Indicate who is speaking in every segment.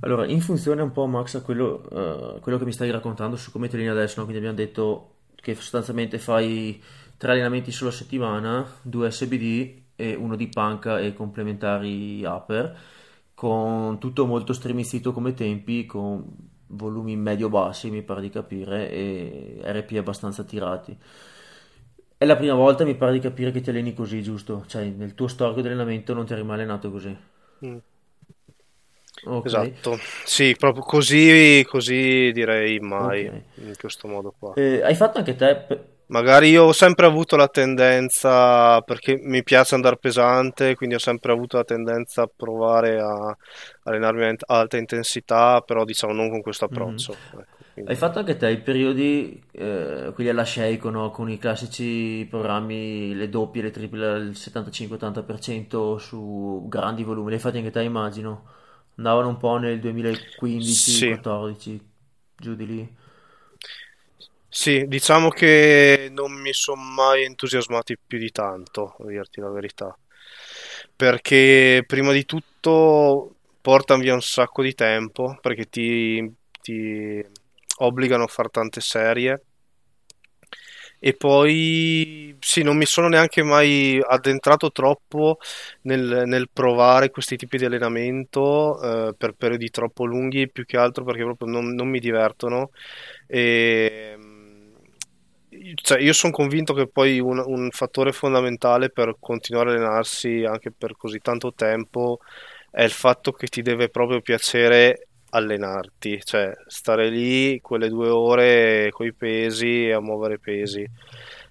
Speaker 1: Allora, in funzione un po', Max, a quello, eh, quello che mi stai raccontando su come ti alleni adesso, no? Quindi abbiamo detto che sostanzialmente fai tre allenamenti sulla settimana, due SBD e uno di panca e complementari upper, con tutto molto stremizzito come tempi, con volumi medio-bassi, mi pare di capire, e RP abbastanza tirati. È la prima volta, mi pare di capire, che ti alleni così, giusto? Cioè, nel tuo storico di allenamento non ti eri mai allenato così.
Speaker 2: Mm.
Speaker 1: Ok,
Speaker 2: Esatto, sì, proprio così, così direi mai,
Speaker 1: ok.
Speaker 2: in questo modo qua.
Speaker 1: Eh, hai fatto anche te...
Speaker 2: Magari io ho sempre avuto la tendenza, perché mi piace andare pesante, quindi ho sempre avuto la tendenza a provare a allenarmi a alta intensità, però diciamo non con questo
Speaker 1: Mhm.
Speaker 2: approccio. Ecco,
Speaker 1: Hai fatto anche te i periodi, eh, quelli alla Sheiko, no? Con i classici programmi, le doppie, le triple, il 75-80% su grandi volumi. Li hai fatti anche te, immagino. Andavano un po' nel
Speaker 2: Sì,
Speaker 1: 2015-14, giù di lì.
Speaker 2: sì, diciamo che non mi sono mai entusiasmati più di tanto, a dirti la verità. Perché prima di tutto portano via un sacco di tempo, perché ti, ti obbligano a fare tante serie. E poi sì, non mi sono neanche mai addentrato troppo nel, nel provare questi tipi di allenamento eh, per periodi troppo lunghi, più che altro perché proprio non, non mi divertono. E, mm, cioè, io sono convinto che poi un, un fattore fondamentale per continuare a allenarsi anche per così tanto tempo è il fatto che ti deve proprio piacere allenarti, cioè stare lì quelle due ore coi pesi e a muovere pesi.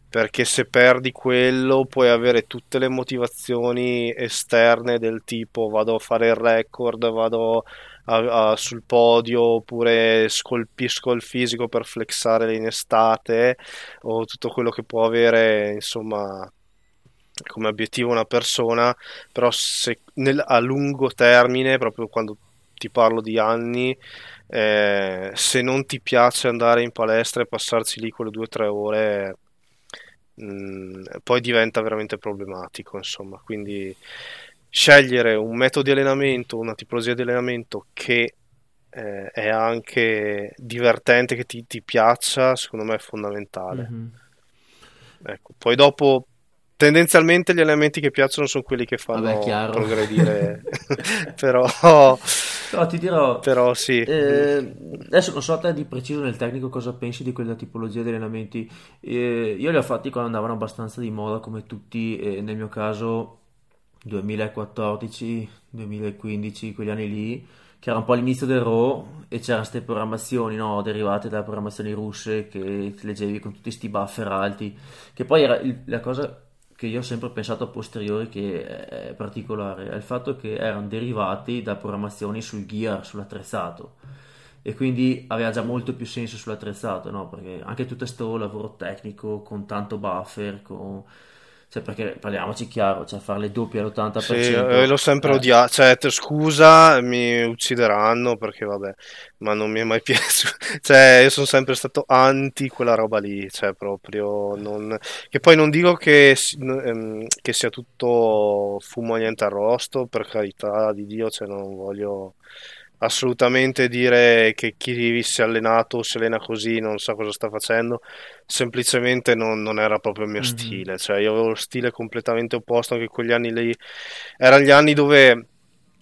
Speaker 2: Perché se perdi quello puoi avere tutte le motivazioni esterne del tipo vado a fare il record, vado a- a- sul podio oppure scolpisco il fisico per flexare in estate o tutto quello che può avere, insomma, come obiettivo una persona, però se nel- a lungo termine, proprio quando ti parlo di anni, eh, se non ti piace andare in palestra e passarci lì quelle due o tre ore, mm, poi diventa veramente problematico, insomma. Quindi scegliere un metodo di allenamento, una tipologia di allenamento che eh, è anche divertente, che ti, ti piaccia, secondo me è fondamentale.
Speaker 1: Mhm.
Speaker 2: Ecco, poi dopo tendenzialmente gli allenamenti che piacciono sono quelli che
Speaker 1: Vabbè,
Speaker 2: fanno
Speaker 1: chiaro.
Speaker 2: progredire, però,
Speaker 1: Però ti dirò,
Speaker 2: però sì.
Speaker 1: eh, adesso non so te di preciso nel tecnico cosa pensi di quella tipologia di allenamenti. Eh, io li ho fatti quando andavano abbastanza di moda, come tutti, e nel mio caso 2014, 2015, quegli anni lì, che era un po' l'inizio del Raw e c'erano queste programmazioni, no, derivate dalle programmazioni russe che leggevi con tutti sti buffer alti, che poi era il- la cosa che io ho sempre pensato a posteriori che è particolare, è il fatto che erano derivati da programmazioni sul gear, sull'attrezzato e quindi aveva già molto più senso sull'attrezzato, no? Perché anche tutto questo lavoro tecnico con tanto buffer, con... cioè perché parliamoci chiaro, cioè fare le doppie
Speaker 2: Sì, eh, l'ho
Speaker 1: all'80%,
Speaker 2: sempre
Speaker 1: eh,
Speaker 2: odiato, cioè, te- scusa, mi uccideranno perché vabbè, ma non mi è mai piaciuto, cioè, io sono sempre stato anti quella roba lì, cioè, proprio, non... che poi non dico che, ehm, che sia tutto fumo niente arrosto, per carità di Dio, cioè, non voglio assolutamente dire che chi si è allenato o si allena così non sa cosa sta facendo, semplicemente non, non era proprio il mio
Speaker 1: mhm,
Speaker 2: stile, cioè io avevo lo stile completamente opposto anche quegli anni lì, erano gli anni dove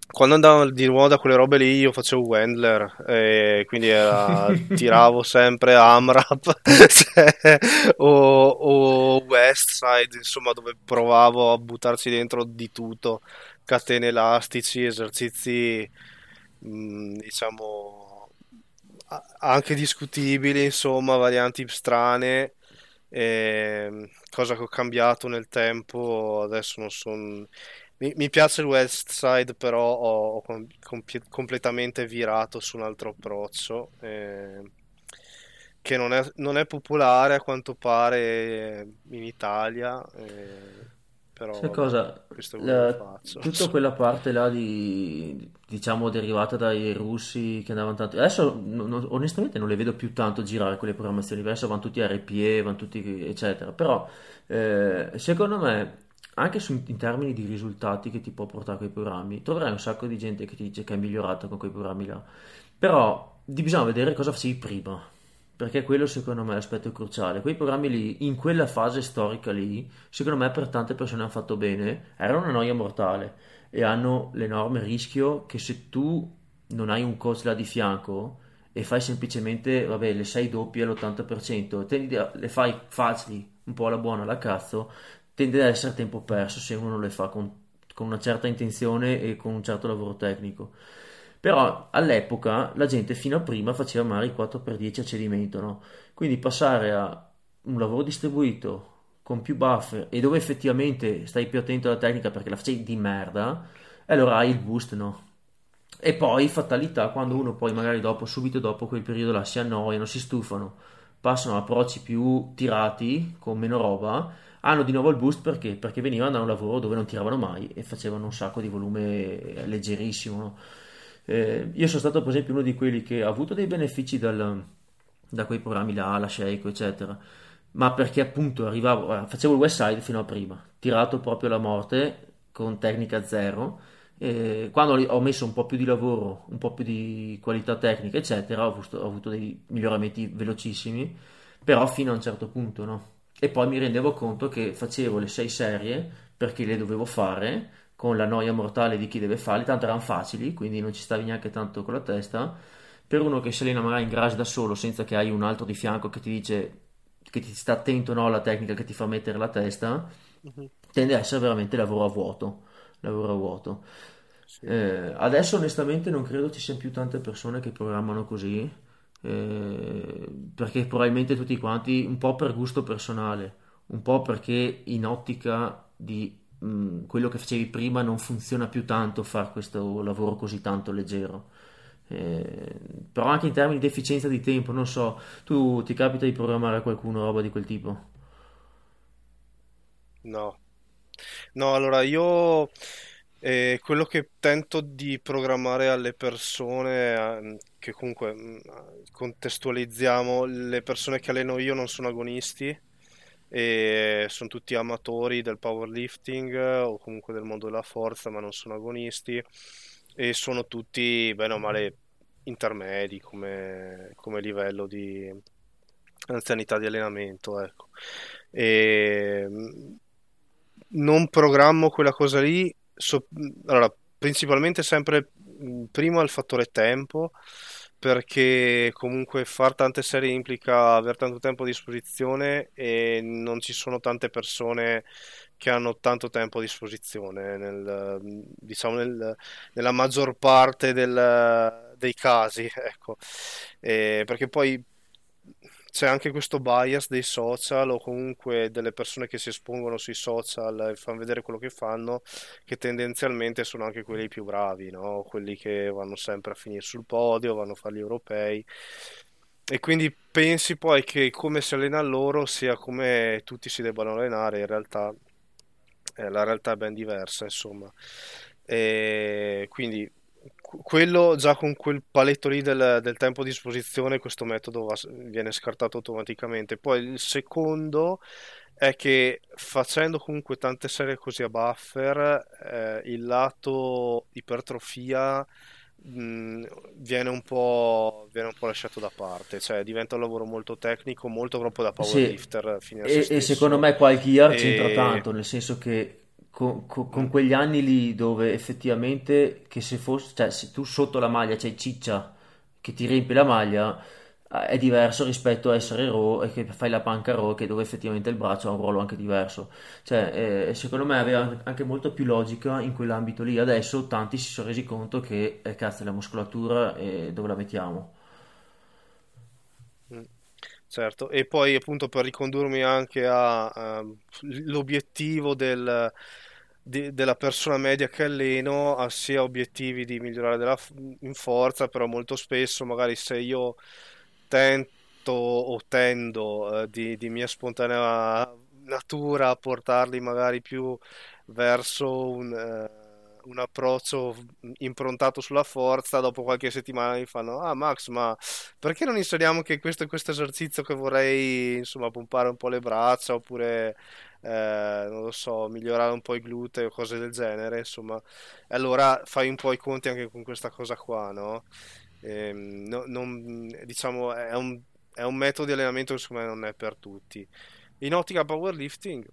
Speaker 2: quando andavo di moda quelle robe lì io facevo Wendler e quindi era, tiravo sempre AMRAP cioè, o, o Westside insomma dove provavo a buttarci dentro di tutto. Catene elastici esercizi mh, diciamo anche discutibili insomma varianti strane Ehm, cosa che ho cambiato nel tempo, adesso non sono... Mi, mi piace il West Side, però ho, ho com- completamente virato su un altro approccio, ehm, che non è, non è popolare a quanto pare in Italia, eh, però
Speaker 1: Sai cosa? La- tutta quella parte là di, diciamo, derivata dai russi che andavano tanto. Adesso non- onestamente non le vedo più tanto girare quelle programmazioni, adesso vanno tutti RPE, vanno tutti eccetera. Però eh, secondo me anche su, in termini di risultati che ti può portare quei programmi, troverai un sacco di gente che ti dice che è migliorato con quei programmi là. Però bisogna vedere cosa facevi prima, perché quello secondo me è l'aspetto cruciale. Quei programmi lì, in quella fase storica lì, secondo me per tante persone hanno fatto bene, erano una noia mortale e hanno l'enorme rischio che se tu non hai un coach là di fianco e fai semplicemente, vabbè, le 6 doppie all'80%, tendi, le fai facili, un po' alla buona, alla cazzo, tende ad essere tempo perso se uno non le fa con, con una certa intenzione e con un certo lavoro tecnico. Però all'epoca la gente fino a prima faceva magari 4x10 a cedimento, no? Quindi passare a un lavoro distribuito con più buffer e dove effettivamente stai più attento alla tecnica perché la facevi di merda, allora hai il boost, no? E poi fatalità quando uno poi magari dopo, subito dopo quel periodo là si annoiano, si stufano, passano a approcci più tirati, con meno roba, hanno di nuovo il boost perché? Perché venivano da un lavoro dove non tiravano mai e facevano un sacco di volume leggerissimo. No? Eh, io sono stato per esempio uno di quelli che ha avuto dei benefici dal, da quei programmi là, la Sheiko, eccetera, ma perché appunto arrivavo, facevo il West Side fino a prima, tirato proprio alla morte con tecnica zero. Eh, quando ho messo un po' più di lavoro, un po' più di qualità tecnica, eccetera, ho avuto, ho avuto dei miglioramenti velocissimi, però fino a un certo punto, no? E poi mi rendevo conto che facevo le sei serie perché le dovevo fare con la noia mortale di chi deve farli, tanto erano facili, quindi non ci stavi neanche tanto con la testa. Per uno che si allena magari in garage da solo, senza che hai un altro di fianco che ti dice che ti sta attento no, alla tecnica che ti fa mettere la testa, uh-huh. tende a essere veramente lavoro a vuoto. Lavoro a vuoto. Sì. Eh, adesso onestamente non credo ci siano più tante persone che programmano così, eh, perché probabilmente tutti quanti, un po' per gusto personale, un po' perché in ottica di mh, quello che facevi prima non funziona più tanto fare questo lavoro così tanto leggero. Eh, però anche in termini di efficienza di tempo, non so, tu ti capita di programmare qualcuno roba di quel tipo?
Speaker 2: No, no, allora io eh, quello che tento di programmare alle persone, eh, che comunque mh, contestualizziamo, le persone che alleno io non sono agonisti, e sono tutti amatori del powerlifting o comunque del mondo della forza, ma non sono agonisti e sono tutti bene o male intermedi come, come livello di anzianità di allenamento. Ecco. E non programmo quella cosa lì, so, allora, principalmente sempre primo il fattore tempo perché comunque far tante serie implica avere tanto tempo a disposizione e non ci sono tante persone che hanno tanto tempo a disposizione nel, diciamo nel, nella maggior parte del, dei casi ecco. E perché poi c'è anche questo bias dei social o comunque delle persone che si espongono sui social e fanno vedere quello che fanno, che tendenzialmente sono anche quelli più bravi, no? quelli che vanno sempre a finire sul podio, vanno a fare gli europei. E quindi pensi poi che come si allena loro sia come tutti si debbano allenare, in realtà eh, la realtà è ben diversa, insomma. E quindi quello già con quel paletto lì del, del tempo a disposizione questo metodo va, viene scartato automaticamente. Poi il secondo è che facendo comunque tante serie così a buffer eh, il lato ipertrofia mh, viene, un po', viene un po' lasciato da parte. Cioè diventa un lavoro molto tecnico molto proprio da powerlifter
Speaker 1: sì. e, e, secondo me qua il gear e... c'entra tanto nel senso che con, con, con, quegli anni lì dove effettivamente che se fosse, cioè se tu sotto la maglia c'hai ciccia che ti riempie la maglia eh, è diverso rispetto a essere raw e che fai la panca raw che dove effettivamente il braccio ha un ruolo anche diverso. Cioè eh, secondo me aveva anche molto più logica in quell'ambito lì. Adesso tanti si sono resi conto che eh, cazzo la muscolatura e dove la mettiamo?
Speaker 2: Mm. Certo, e poi appunto per ricondurmi anche all'obiettivo del, di, della persona media che alleno ha sia obiettivi di migliorare della, in forza, però molto spesso magari se io tento o tendo eh, di, di mia spontanea natura a portarli magari più verso un... Eh, un approccio improntato sulla forza, dopo qualche settimana mi fanno: Ah, Max, ma perché non inseriamo che questo questo esercizio che vorrei insomma pompare un po' le braccia oppure eh, non lo so, migliorare un po' i glutei o cose del genere, insomma, allora fai un po' i conti anche con questa cosa qua, no? Ehm, no- non- diciamo, è un, è un metodo di allenamento che secondo me non è per tutti. In ottica powerlifting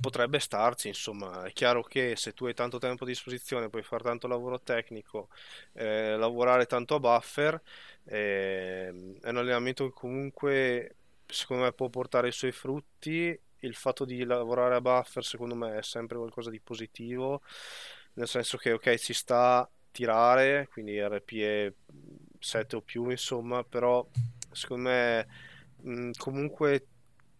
Speaker 2: potrebbe starci, insomma, è chiaro che se tu hai tanto tempo a disposizione, puoi fare tanto lavoro tecnico, eh, lavorare tanto a buffer, eh, è un allenamento che comunque secondo me può portare i suoi frutti. Il fatto di lavorare a buffer secondo me è sempre qualcosa di positivo, nel senso che ok, ci sta a tirare, quindi RPE 7 o più, insomma, però secondo me mh, comunque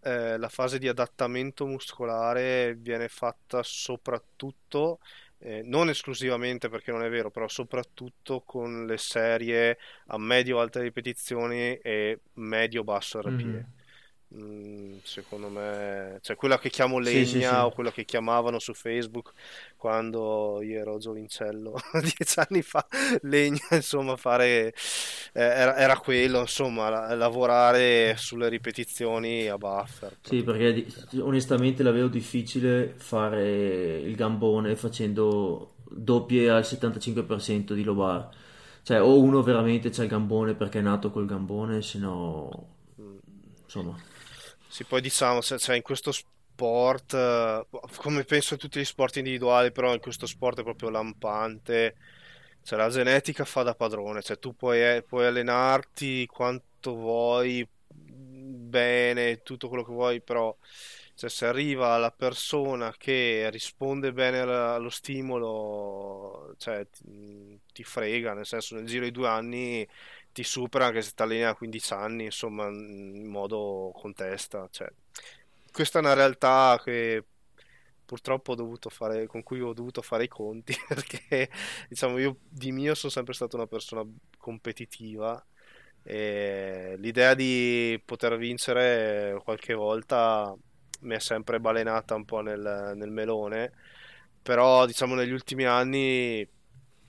Speaker 2: eh, la fase di adattamento muscolare viene fatta soprattutto, eh, non esclusivamente perché non è vero, però soprattutto con le serie a medio-alte ripetizioni e medio-basso. RPE. Mm, secondo me, cioè quella che chiamo
Speaker 1: Sì, sì,
Speaker 2: legna
Speaker 1: sì.
Speaker 2: o quella che chiamavano su Facebook quando io ero giovincello dieci anni fa, legna, insomma, fare eh, era, era quello, insomma, la- lavorare sulle ripetizioni a buffer
Speaker 1: Sì, perché onestamente la vedo difficile fare il gambone facendo doppie al 75% di low bar. Cioè, o uno veramente c'ha il gambone perché è nato col gambone, se no,
Speaker 2: Mm.
Speaker 1: insomma.
Speaker 2: Sì, poi diciamo, cioè, in questo sport, eh, come penso in tutti gli sport individuali, però in questo sport è proprio lampante, cioè la genetica fa da padrone, cioè tu puoi, eh, puoi allenarti quanto vuoi, bene, tutto quello che vuoi, però cioè, se arriva la persona che risponde bene allo stimolo, cioè, ti, ti frega, nel senso nel giro di due anni ti supera anche se ti alleni a 15 anni, insomma, in modo con testa. Cioè, questa è una realtà che purtroppo ho dovuto fare, con cui ho dovuto fare i conti, perché diciamo io di mio sono sempre stata una persona competitiva e l'idea di poter vincere qualche volta mi è sempre balenata un po' nel, nel melone, però diciamo negli ultimi anni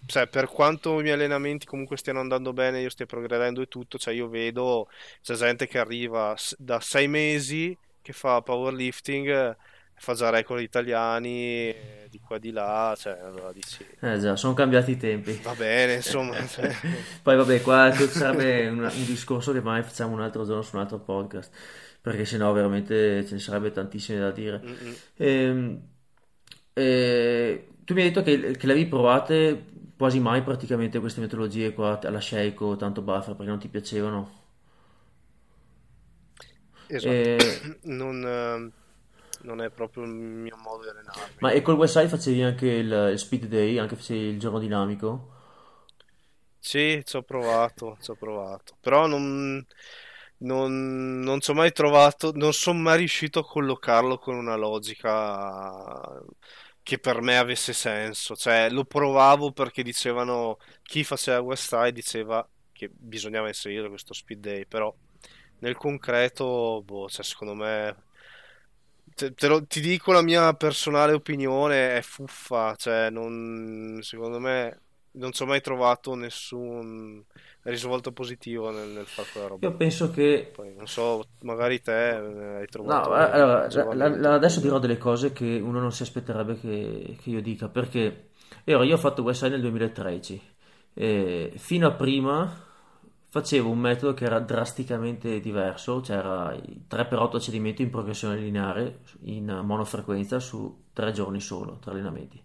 Speaker 2: cioè, per quanto i miei allenamenti comunque stiano andando bene, io stia progredendo e tutto, cioè io vedo c'è gente che arriva da sei mesi che fa powerlifting, eh, fa già record italiani, eh, di qua e di là, cioè allora dici,
Speaker 1: Eh già, sono cambiati i tempi.
Speaker 2: va bene, insomma, cioè,
Speaker 1: Poi vabbè, qua sarebbe un, un discorso che mai facciamo un altro giorno su un altro podcast, perché sennò veramente ce ne sarebbe tantissime da dire.
Speaker 2: mm, mm.
Speaker 1: Ehm, eh, tu mi hai detto che, che le avevi provate quasi mai praticamente queste metodologie qua alla Shake o tanto buffer perché non ti piacevano.
Speaker 2: esatto,
Speaker 1: Eh,
Speaker 2: non, eh, non è proprio il mio modo di
Speaker 1: ma
Speaker 2: allenarmi.
Speaker 1: e col website facevi anche il, il speed day, anche facevi il giorno dinamico?
Speaker 2: Sì, ci ho provato, ci ho provato, però non, non, non ci ho mai trovato, non sono mai riuscito a collocarlo con una logica che per me avesse senso. Cioè, lo provavo perché dicevano, chi faceva West Side diceva che bisognava inserire questo speed day, però nel concreto, boh, cioè, secondo me, te- lo- ti dico la mia personale opinione, è fuffa, cioè, non, secondo me non ci ho mai trovato nessun risvolto positivo nel, nel fare quella roba
Speaker 1: Io penso che
Speaker 2: Poi non so, magari te eh, hai
Speaker 1: No, eh,
Speaker 2: trovato
Speaker 1: allora, la- la- la- adesso dirò delle cose che uno non si aspetterebbe che, che io dica, perché ora, io ho fatto Side nel 2013, e fino a prima facevo un metodo che era drasticamente diverso, c'era i 3x8 cedimento in progressione lineare in monofrequenza su tre giorni solo, tre allenamenti.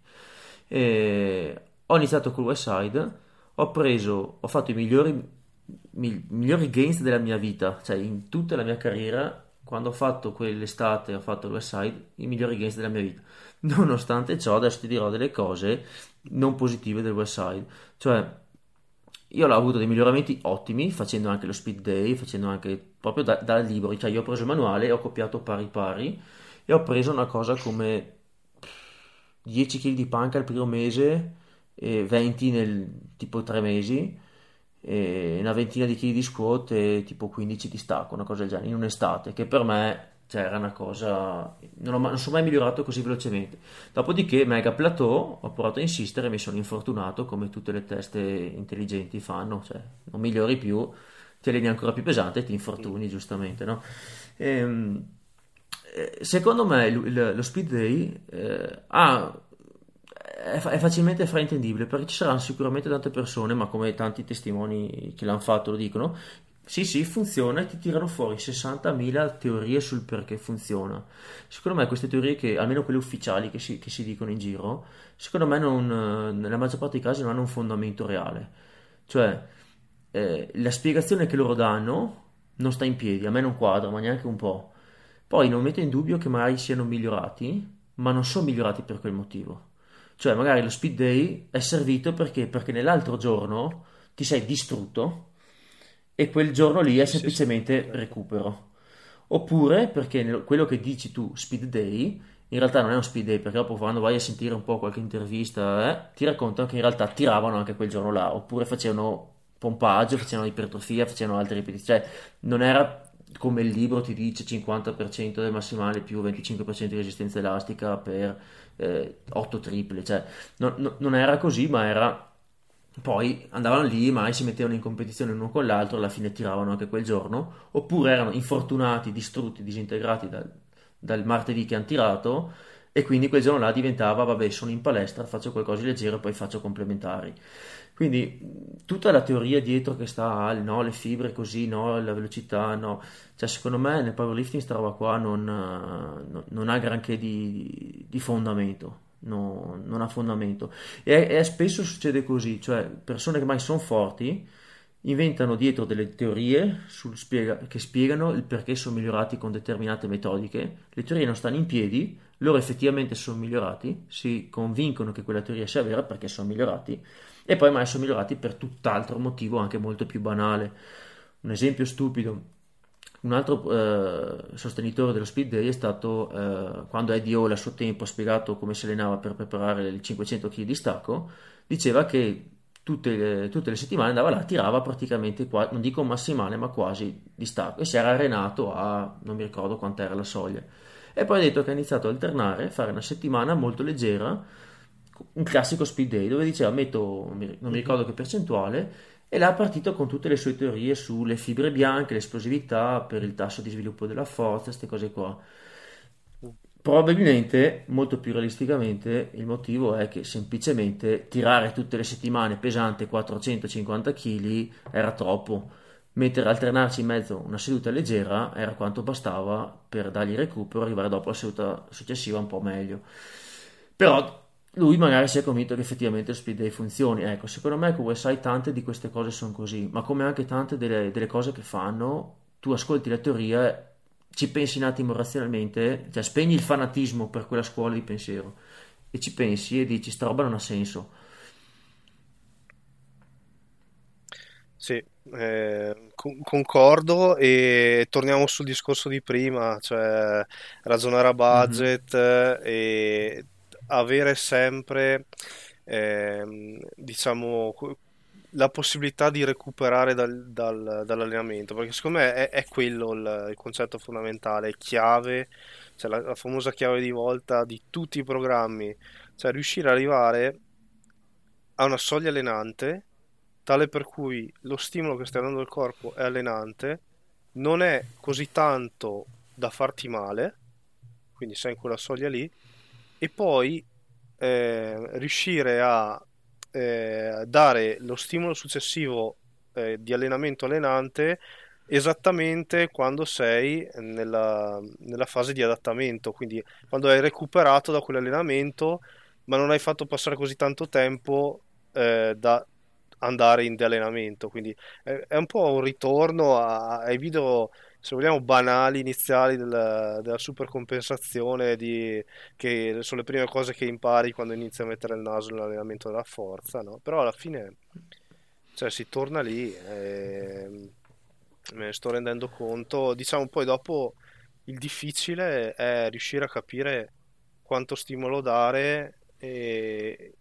Speaker 1: E ho iniziato col West Side, ho preso, ho fatto i migliori, mi- migliori gains della mia vita, cioè in tutta la mia carriera, quando ho fatto quell'estate, ho fatto il West Side, i migliori gains della mia vita. Nonostante ciò, adesso ti dirò delle cose non positive del West Side, cioè io l'ho avuto dei miglioramenti ottimi, facendo anche lo speed day, facendo anche proprio da, da libro, cioè io ho preso il manuale, ho copiato pari pari e ho preso una cosa come 10 kg di panca il primo mese, e 20 nel tipo 3 mesi, e una ventina di chili di squat e tipo 15 di stacco, una cosa del genere, in un'estate, che per me cioè, era una cosa... Non, ho non sono mai migliorato così velocemente. Dopodiché, mega plateau, ho provato a insistere e mi sono infortunato come tutte le teste intelligenti fanno, cioè non migliori più, ti alleni ancora più pesante e ti infortuni giustamente, no? Ehm, eh, secondo me lo speed day eh, ha, è, è, facilmente fraintendibile perché ci saranno sicuramente tante persone, ma come tanti testimoni che l'hanno fatto lo dicono, sì, sì, funziona e ti tirano fuori 60.000 teorie sul perché funziona. Secondo me queste teorie, che, almeno quelle ufficiali che si, che si dicono in giro, secondo me non, nella maggior parte dei casi non hanno un fondamento reale. Cioè, eh, la spiegazione che loro danno non sta in piedi, a me non quadra, ma neanche un po'. Poi non metto in dubbio che magari siano migliorati, ma non sono migliorati per quel motivo. Cioè, magari lo speed day è servito perché, perché nell'altro giorno ti sei distrutto e quel giorno lì è semplicemente recupero. Oppure perché quello che dici tu, speed day, in realtà non è uno speed day, perché dopo quando vai a sentire un po' qualche intervista, eh, ti raccontano che in realtà tiravano anche quel giorno là, oppure facevano pompaggio, facevano ipertrofia, facevano altre ripetizioni, cioè non era come il libro ti dice 50% del massimale più 25% di resistenza elastica per eh, 8 triple, cioè no, no, non era così, ma era poi andavano lì, mai si mettevano in competizione l'uno con l'altro, alla fine tiravano anche quel giorno, oppure erano infortunati, distrutti, disintegrati dal, dal martedì che hanno tirato e quindi quel giorno là diventava, vabbè, sono in palestra, faccio qualcosa di leggero e poi faccio complementari. Quindi tutta la teoria dietro che sta, no, le fibre così, no, la velocità, no, cioè secondo me nel powerlifting sta roba qua non, non ha granché di, di fondamento. No, non ha fondamento e, e, spesso succede così, cioè persone che mai sono forti inventano dietro delle teorie spiega, che spiegano il perché sono migliorati con determinate metodiche, le teorie non stanno in piedi, loro effettivamente sono migliorati, si convincono che quella teoria sia vera perché sono migliorati e poi mai sono migliorati per tutt'altro motivo anche molto più banale. Un esempio stupido, un altro eh, sostenitore dello speed day è stato eh, quando Eddie Hall a suo tempo ha spiegato come si allenava per preparare il 500 kg di stacco, diceva che tutte le, tutte le settimane andava là, tirava praticamente, qua, non dico massimale, ma quasi di stacco e si era arenato a, non mi ricordo quant'era la soglia. E poi ha detto che ha iniziato a alternare, fare una settimana molto leggera, un classico speed day dove diceva metto, non mi ricordo che percentuale, e è partito con tutte le sue teorie sulle fibre bianche, l'esplosività per il tasso di sviluppo della forza, queste cose qua. Probabilmente, molto più realisticamente, il motivo è che semplicemente tirare tutte le settimane pesante 450 kg era troppo, mentre alternarci in mezzo una seduta leggera era quanto bastava per dargli recupero e arrivare dopo la seduta successiva un po' meglio. Però lui magari si è convinto che effettivamente lo speed day funzioni. Ecco, secondo me come sai tante di queste cose sono così, ma come anche tante delle, delle cose che fanno, tu ascolti la teoria, ci pensi un attimo razionalmente, cioè spegni il fanatismo per quella scuola di pensiero e ci pensi e dici sta roba non ha senso.
Speaker 2: Sì, eh, concordo e torniamo sul discorso di prima, cioè ragionare a budget mm-hmm. e avere sempre, eh, diciamo, la possibilità di recuperare dal, dal, dall'allenamento, perché secondo me è, è quello il, il, concetto fondamentale, chiave, cioè la, la, famosa chiave di volta di tutti i programmi, cioè riuscire ad arrivare a una soglia allenante tale per cui lo stimolo che stai dando al corpo è allenante, non è così tanto da farti male, quindi sei in quella soglia lì, e poi eh, riuscire a eh, dare lo stimolo successivo eh, di allenamento allenante esattamente quando sei nella, nella, fase di adattamento, quindi quando hai recuperato da quell'allenamento ma non hai fatto passare così tanto tempo eh, da andare in allenamento, quindi è, un po' un ritorno a, ai video se vogliamo, banali iniziali della, della supercompensazione, di, che sono le prime cose che impari quando inizi a mettere il naso nell'allenamento della forza, no? Però alla fine cioè, si torna lì, e me ne sto rendendo conto. Diciamo poi dopo il difficile è riuscire a capire quanto stimolo dare e,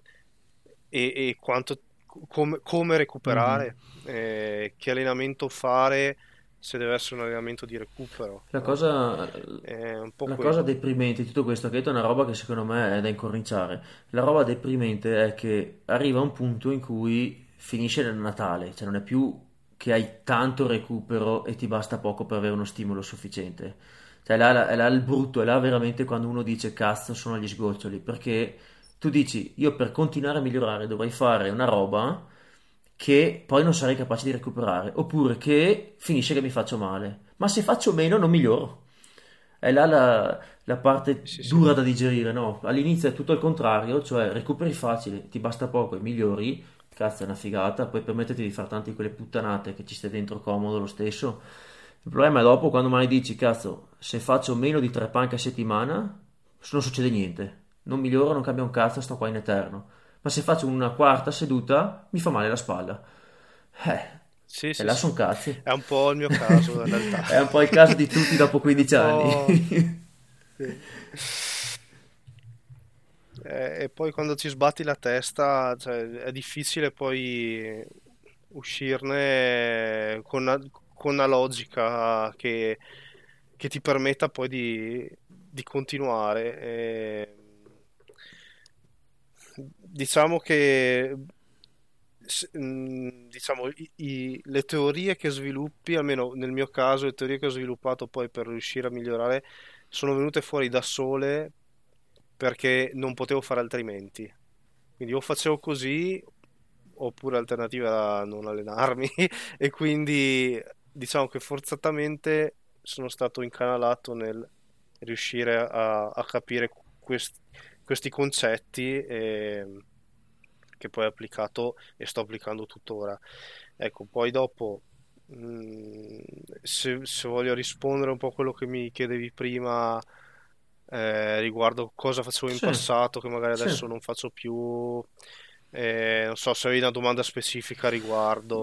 Speaker 2: e, e quanto, com, come recuperare, mm-hmm. eh, che allenamento fare se deve essere un allenamento di recupero.
Speaker 1: La cosa, la cosa deprimente di tutto questo, che è una roba che secondo me è da incorniciare, la roba deprimente è che arriva un punto in cui finisce nel Natale, cioè non è più che hai tanto recupero e ti basta poco per avere uno stimolo sufficiente. Cioè, là, là, là il brutto è là veramente quando uno dice cazzo sono gli sgoccioli, perché tu dici io per continuare a migliorare dovrei fare una roba che poi non sarei capace di recuperare, oppure che finisce che mi faccio male. Ma se faccio meno non miglioro. È là la, la parte
Speaker 2: Sì, sì.
Speaker 1: dura da digerire, no? All'inizio è tutto il contrario, cioè recuperi facile, ti basta poco e migliori, cazzo è una figata, poi permettiti di fare tante di quelle puttanate che ci stai dentro comodo lo stesso. Il problema è dopo quando mai dici, cazzo, se faccio meno di tre panche a settimana, non succede niente, non miglioro, non cambia un cazzo, sto qua in eterno. Ma se faccio una quarta seduta, mi fa male la spalla. Eh,
Speaker 2: Sì,
Speaker 1: e
Speaker 2: sì,
Speaker 1: là
Speaker 2: sì.
Speaker 1: sono cazzi.
Speaker 2: È un po' il mio caso, in realtà.
Speaker 1: È un po' il caso di tutti dopo
Speaker 2: Un
Speaker 1: 15
Speaker 2: po'...
Speaker 1: anni.
Speaker 2: sì. Eh, E poi quando ci sbatti la testa, cioè, è difficile poi uscirne con una, con una logica che, che ti permetta poi di, di continuare. E diciamo che mh, diciamo, i- i- le teorie che sviluppi, almeno nel mio caso, le teorie che ho sviluppato poi per riuscire a migliorare sono venute fuori da sole perché non potevo fare altrimenti. Quindi o facevo così oppure l'alternativa era non allenarmi e quindi diciamo che forzatamente sono stato incanalato nel riuscire a, a capire quest- questi concetti e- che poi ho applicato e sto applicando tuttora. Ecco, poi dopo, mh, se, se voglio rispondere un po' a quello che mi chiedevi prima eh, riguardo cosa facevo in
Speaker 1: Sì,
Speaker 2: passato che magari
Speaker 1: sì.
Speaker 2: adesso non faccio più, eh, non so se avevi una domanda specifica a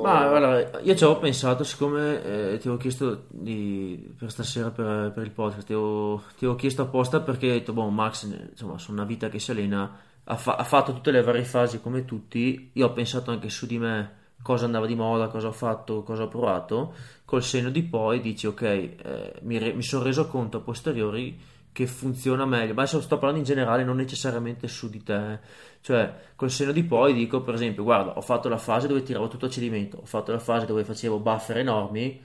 Speaker 1: Ma
Speaker 2: riguardo.
Speaker 1: guarda, io ci avevo pensato, siccome eh, ti avevo chiesto di, per stasera per, per il podcast, ti avevo, ti avevo chiesto apposta perché ho detto, boh, Max, insomma, su una vita che si allena, ha, fa- ha fatto tutte le varie fasi come tutti, io ho pensato anche su di me cosa andava di moda, cosa ho fatto, cosa ho provato, col senno di poi dici, ok, eh, mi, re- mi sono reso conto a posteriori che funziona meglio, ma adesso sto parlando in generale, non necessariamente su di te, cioè col senno di poi dico, per esempio, guarda, ho fatto la fase dove tiravo tutto a cedimento, ho fatto la fase dove facevo buffer enormi,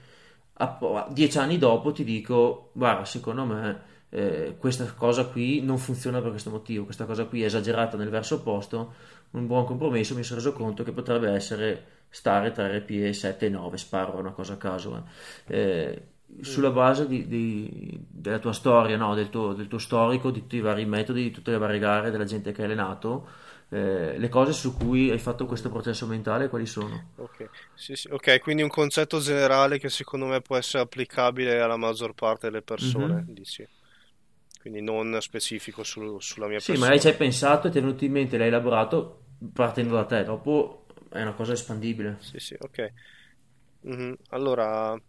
Speaker 1: a- dieci anni dopo ti dico, guarda, secondo me eh, questa cosa qui non funziona per questo motivo, questa cosa qui è esagerata nel verso opposto, un buon compromesso mi sono reso conto che potrebbe essere stare tra RPE 7 e 9, sparo una cosa a caso. eh. Eh, sulla
Speaker 2: Mm.
Speaker 1: base di- di- della tua storia, no? Del tuo, del tuo storico, di tutti i vari metodi, di tutte le varie gare, della gente che hai allenato, eh, le cose su cui hai fatto questo processo mentale, quali sono?
Speaker 2: Ok, sì, sì, ok, quindi un concetto generale che secondo me può essere applicabile alla maggior parte delle persone,
Speaker 1: Mhm.
Speaker 2: dici, quindi non specifico su- sulla mia
Speaker 1: Sì, magari ci
Speaker 2: persona.
Speaker 1: hai pensato e ti è venuto in mente, l'hai elaborato partendo da te, dopo è una cosa espandibile.
Speaker 2: Sì, sì, ok. Mhm, Allora,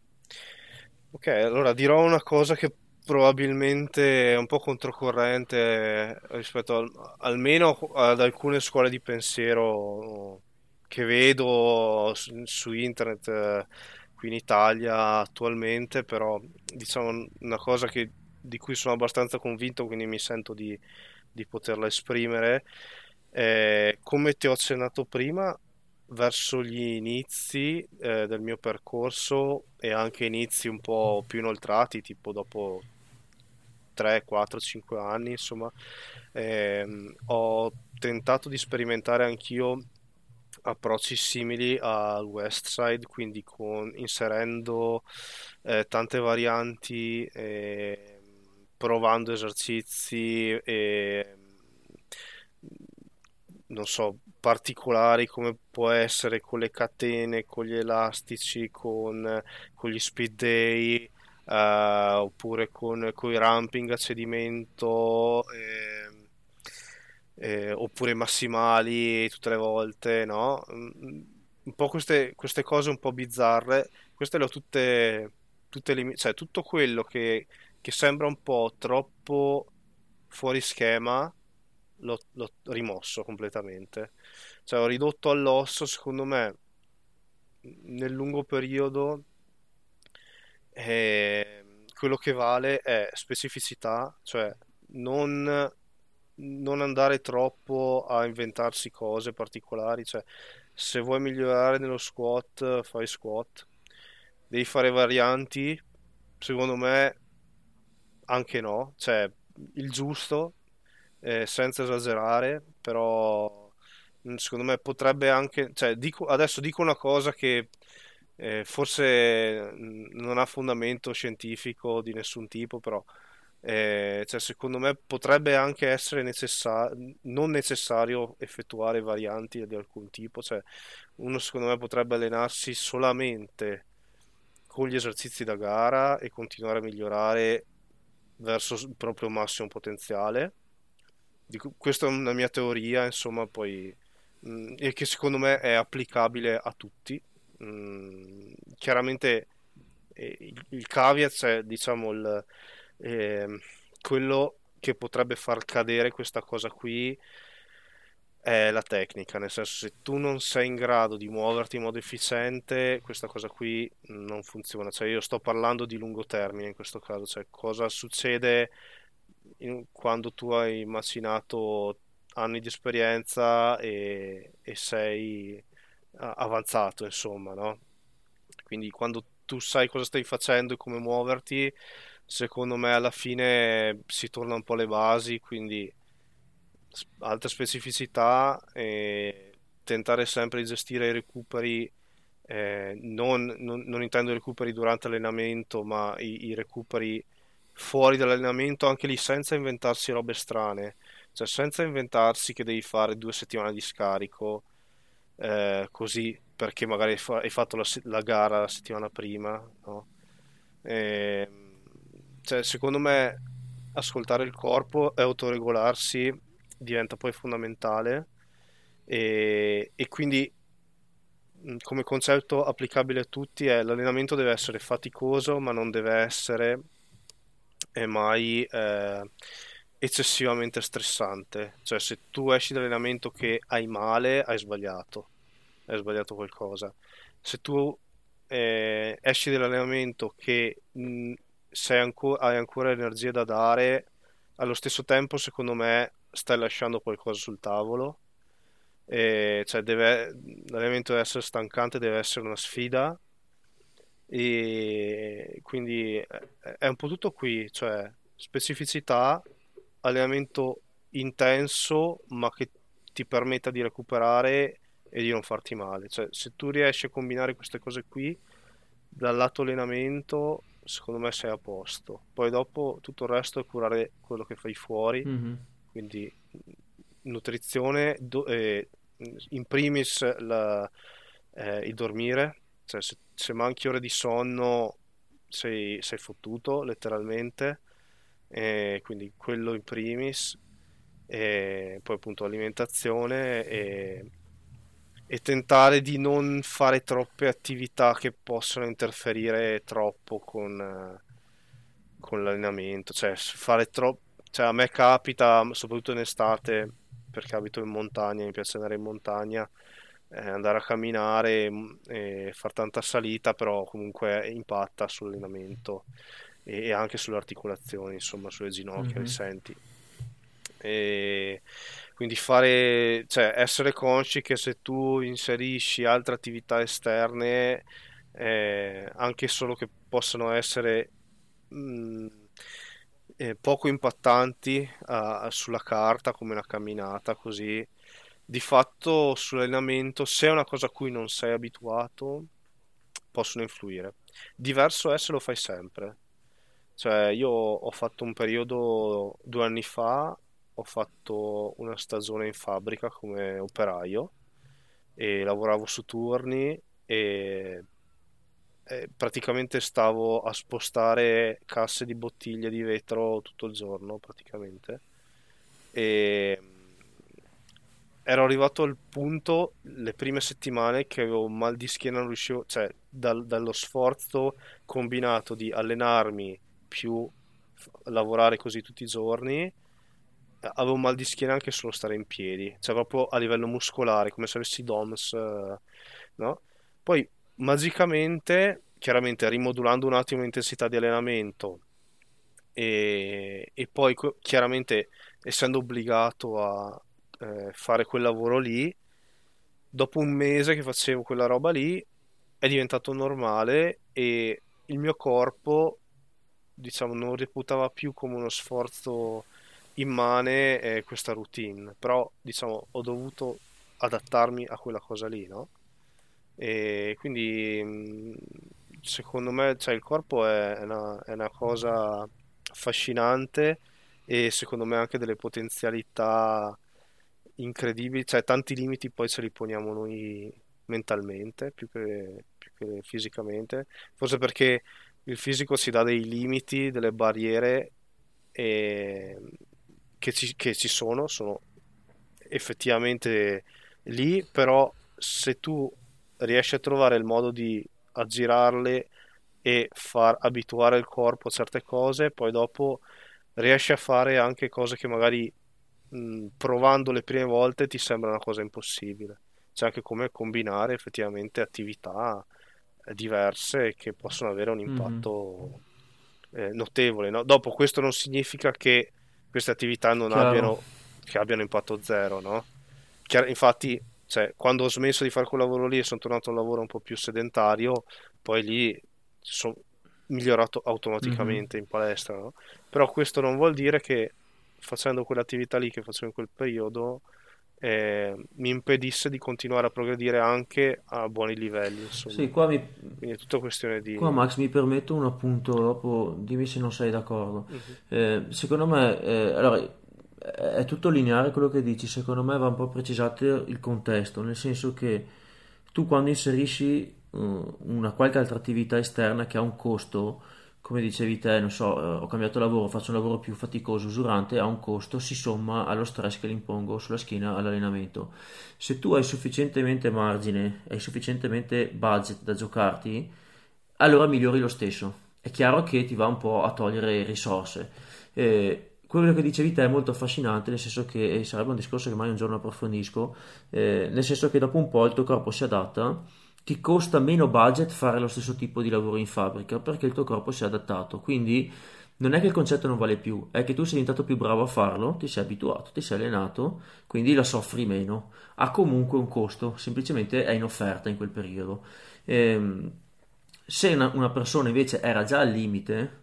Speaker 2: ok, allora dirò una cosa che probabilmente è un po' controcorrente rispetto al- almeno ad alcune scuole di pensiero che vedo su, su internet eh, qui in Italia attualmente, però diciamo una cosa che- di cui sono abbastanza convinto, quindi mi sento di, di poterla esprimere. Eh, come ti ho accennato prima, verso gli inizi eh, del mio percorso e anche inizi un po' più inoltrati, tipo dopo 3, 4, 5 anni, insomma, ehm, ho tentato di sperimentare anch'io approcci simili al West Side, quindi con, inserendo eh, tante varianti, ehm, provando esercizi e non so, particolari come può essere con le catene, con gli elastici, con, con gli speed day, eh, oppure con, con i ramping a cedimento, ehm, eh, oppure massimali tutte le volte, no? Mm, Un po' queste, queste cose un po' bizzarre, queste le ho tutte, tutte elimi- cioè tutto quello che, che sembra un po' troppo fuori schema, l'ho l'ho rimosso completamente. Cioè ho ridotto all'osso, secondo me, nel lungo periodo eh, quello che vale è specificità, cioè non, non andare troppo a inventarsi cose particolari, cioè se vuoi migliorare nello squat, fai squat, devi fare varianti, secondo me anche no, cioè il giusto, eh, senza esagerare, però mm, secondo me potrebbe anche, cioè, dico, adesso dico una cosa che eh, forse mm, non ha fondamento scientifico di nessun tipo, però eh, cioè, secondo me potrebbe anche essere necessario, non necessario effettuare varianti di alcun tipo, cioè uno secondo me potrebbe allenarsi solamente con gli esercizi da gara e continuare a migliorare verso il proprio massimo potenziale. Dico, questa è una mia teoria, insomma, poi mh, mm, e che secondo me è applicabile a tutti. Mh, mm, chiaramente eh, il, il caveat è diciamo il, eh, quello che potrebbe far cadere questa cosa qui è la tecnica, nel senso se tu non sei in grado di muoverti in modo efficiente, questa cosa qui non funziona. Cioè io sto parlando di lungo termine in questo caso, cioè cosa succede in, quando tu hai macinato anni di esperienza e, e sei avanzato, insomma, no? Quindi quando tu sai cosa stai facendo e come muoverti, secondo me alla fine si torna un po' alle basi, quindi alta specificità e tentare sempre di gestire i recuperi eh, non, non, non, intendo i recuperi durante l'allenamento ma i, i, recuperi fuori dall'allenamento anche lì senza inventarsi robe strane cioè senza inventarsi che devi fare due settimane di scarico eh, così perché magari hai fatto la, la, gara la settimana prima no? e, cioè, secondo me ascoltare il corpo e autoregolarsi diventa poi fondamentale e, e quindi come concetto applicabile a tutti è l'allenamento deve essere faticoso ma non deve essere eh, mai eh, eccessivamente stressante cioè se tu esci dall'allenamento che hai male hai sbagliato hai sbagliato qualcosa se tu eh, esci dall'allenamento che mh, anco- hai ancora energie da dare allo stesso tempo secondo me stai lasciando qualcosa sul tavolo. E cioè deve, l'elemento deve essere stancante, deve essere una sfida. E quindi è un po' tutto qui, cioè specificità, allenamento intenso, ma che ti permetta di recuperare e di non farti male. Cioè, se tu riesci a combinare queste cose qui, dal lato allenamento, secondo me sei a posto. Poi dopo tutto il resto è curare quello che fai fuori. Mm-hmm quindi nutrizione, do, eh, in primis la, eh, il dormire, cioè se, se, manchi ore di sonno sei, sei fottuto letteralmente, eh, quindi quello in primis, e poi appunto alimentazione e, e tentare di non fare troppe attività che possono interferire troppo con, con l'allenamento, cioè fare troppo cioè, a me capita, soprattutto in estate, perché abito in montagna, mi piace andare in montagna, eh, andare a camminare mm, e far tanta salita, però comunque impatta sull'allenamento e, e anche sulle articolazioni, insomma, sulle ginocchia, mm-hmm. senti. E quindi fare, cioè, essere consci che se tu inserisci altre attività esterne, eh, anche solo che possano essere mh, mm, eh, poco impattanti uh, sulla carta come una camminata così di fatto sull'allenamento se è una cosa a cui non sei abituato possono influire. Diverso è se lo fai sempre. Cioè io ho fatto un periodo due anni fa ho fatto una stagione in fabbrica come operaio e lavoravo su turni e praticamente stavo a spostare casse di bottiglie di vetro tutto il giorno praticamente. E ero arrivato al punto le prime settimane che avevo mal di schiena non riuscivo cioè dal, dallo sforzo combinato di allenarmi più lavorare così tutti i giorni avevo mal di schiena anche solo stare in piedi cioè proprio a livello muscolare come se avessi DOMS eh, no? poi magicamente, chiaramente rimodulando un attimo l'intensità di allenamento e, e poi chiaramente essendo obbligato a eh, fare quel lavoro lì, dopo un mese che facevo quella roba lì è diventato normale e il mio corpo diciamo, non reputava più come uno sforzo immane eh, questa routine, però diciamo, ho dovuto adattarmi a quella cosa lì, no? E quindi mh, secondo me, cioè, il corpo è una, è una cosa affascinante e secondo me anche delle potenzialità incredibili, cioè tanti limiti poi ce li poniamo noi mentalmente più che, più che fisicamente, forse perché il fisico si dà dei limiti, delle barriere e che ci, che ci sono, sono effettivamente lì, però se tu riesci a trovare il modo di aggirarle e far abituare il corpo a certe cose, poi dopo riesci a fare anche cose che magari mh, provando le prime volte ti sembra una cosa impossibile. C'è anche come combinare effettivamente attività eh, diverse che possono avere un impatto mm-hmm. eh, notevole. No? Dopo questo non significa che queste attività non abbiano, che abbiano impatto zero, no? Chiar- infatti, cioè, quando ho smesso di fare quel lavoro lì e sono tornato a un lavoro un po' più sedentario, poi lì sono migliorato automaticamente mm-hmm. in palestra, no? Però questo non vuol dire che facendo quell'attività lì che facevo in quel periodo eh, mi impedisse di continuare a progredire anche a buoni livelli. Insomma.
Speaker 1: Sì, qua mi...
Speaker 2: Quindi è tutta questione di...
Speaker 1: Qua Max mi permetto un appunto, dopo dimmi se non sei d'accordo. Uh-huh. Eh, secondo me, eh, allora, è tutto lineare quello che dici, secondo me va un po' precisato il contesto, nel senso che tu quando inserisci uh, una qualche altra attività esterna che ha un costo, come dicevi te, non so, eh, ho cambiato lavoro, faccio un lavoro più faticoso, usurante, ha un costo, si somma allo stress che l'impongo sulla schiena all'allenamento. Se tu hai sufficientemente margine, hai sufficientemente budget da giocarti, allora migliori lo stesso. È chiaro che ti va un po' a togliere risorse. Eh, quello che dicevi te è molto affascinante, nel senso che sarebbe un discorso che mai un giorno approfondisco, eh, nel senso che dopo un po' il tuo corpo si adatta ti costa meno budget fare lo stesso tipo di lavoro in fabbrica perché il tuo corpo si è adattato. Quindi non è che il concetto non vale più, è che tu sei diventato più bravo a farlo, ti sei abituato, ti sei allenato, quindi la soffri meno. Ha comunque un costo, semplicemente è in offerta in quel periodo. Ehm, se una, una persona invece era già al limite,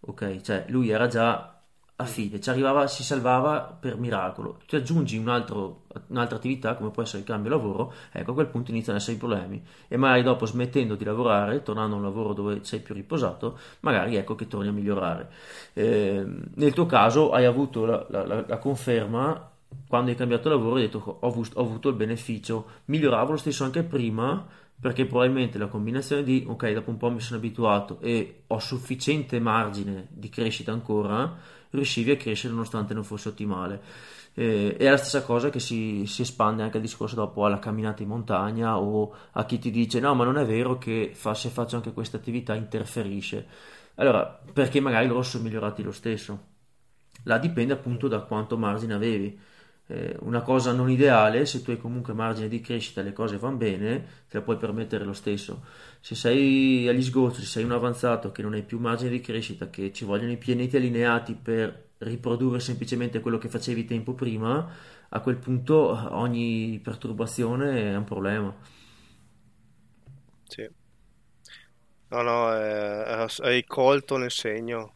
Speaker 1: ok, cioè lui era già a fine, ci arrivava, si salvava per miracolo. Ti aggiungi un altro, un'altra attività, come può essere il cambio lavoro, ecco a quel punto iniziano ad essere i problemi. E magari dopo, smettendo di lavorare, tornando a un lavoro dove sei più riposato, magari ecco che torni a migliorare. Eh, nel tuo caso hai avuto la, la, la, la conferma quando hai cambiato lavoro hai detto ho, ho avuto il beneficio, miglioravo lo stesso anche prima perché probabilmente la combinazione di ok dopo un po' mi sono abituato e ho sufficiente margine di crescita ancora riuscivi a crescere nonostante non fosse ottimale. Eh, è la stessa cosa che si, si, espande anche il discorso dopo alla camminata in montagna o a chi ti dice no ma non è vero che fa, se faccio anche questa attività interferisce. Allora, perché magari loro sono migliorati lo stesso. Là dipende appunto da quanto margine avevi eh, una cosa non ideale, se tu hai comunque margine di crescita e le cose vanno bene, te la puoi permettere lo stesso. Se sei agli sgoccioli, se sei un avanzato che non hai più margine di crescita, che ci vogliono i pianeti allineati per riprodurre semplicemente quello che facevi tempo prima, a quel punto ogni perturbazione è un problema.
Speaker 2: Sì. No, no, eh, hai colto nel segno,